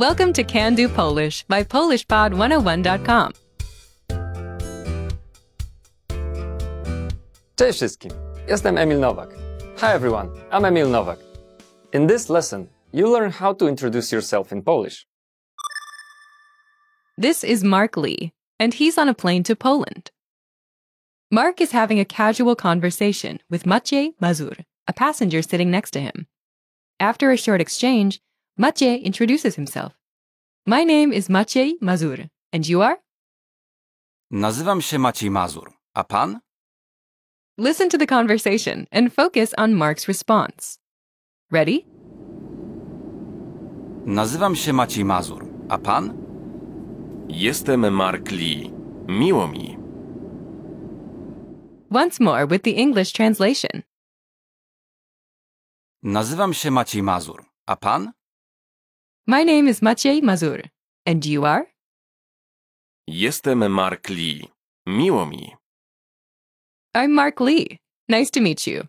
Welcome to Can Do Polish by PolishPod101.com. Cześć wszystkim, jestem Emil Nowak. Hi everyone, I'm Emil Nowak. In this lesson, you learn how to introduce yourself in Polish. This is Mark Lee, and he's on a plane to Poland. Mark is having a casual conversation with Maciej Mazur, a passenger sitting next to him. After a short exchange, Maciej introduces himself. My name is Maciej Mazur, and you are? Nazywam się Maciej Mazur. A pan? Listen to the conversation and focus on Mark's response. Ready? Nazywam się Maciej Mazur. A pan? Jestem Mark Lee. Miło mi. Once more with the English translation. Nazywam się Maciej Mazur. A pan? My name is Maciej Mazur, and you are? Jestem Mark Lee. Miło mi. I'm Mark Lee. Nice to meet you.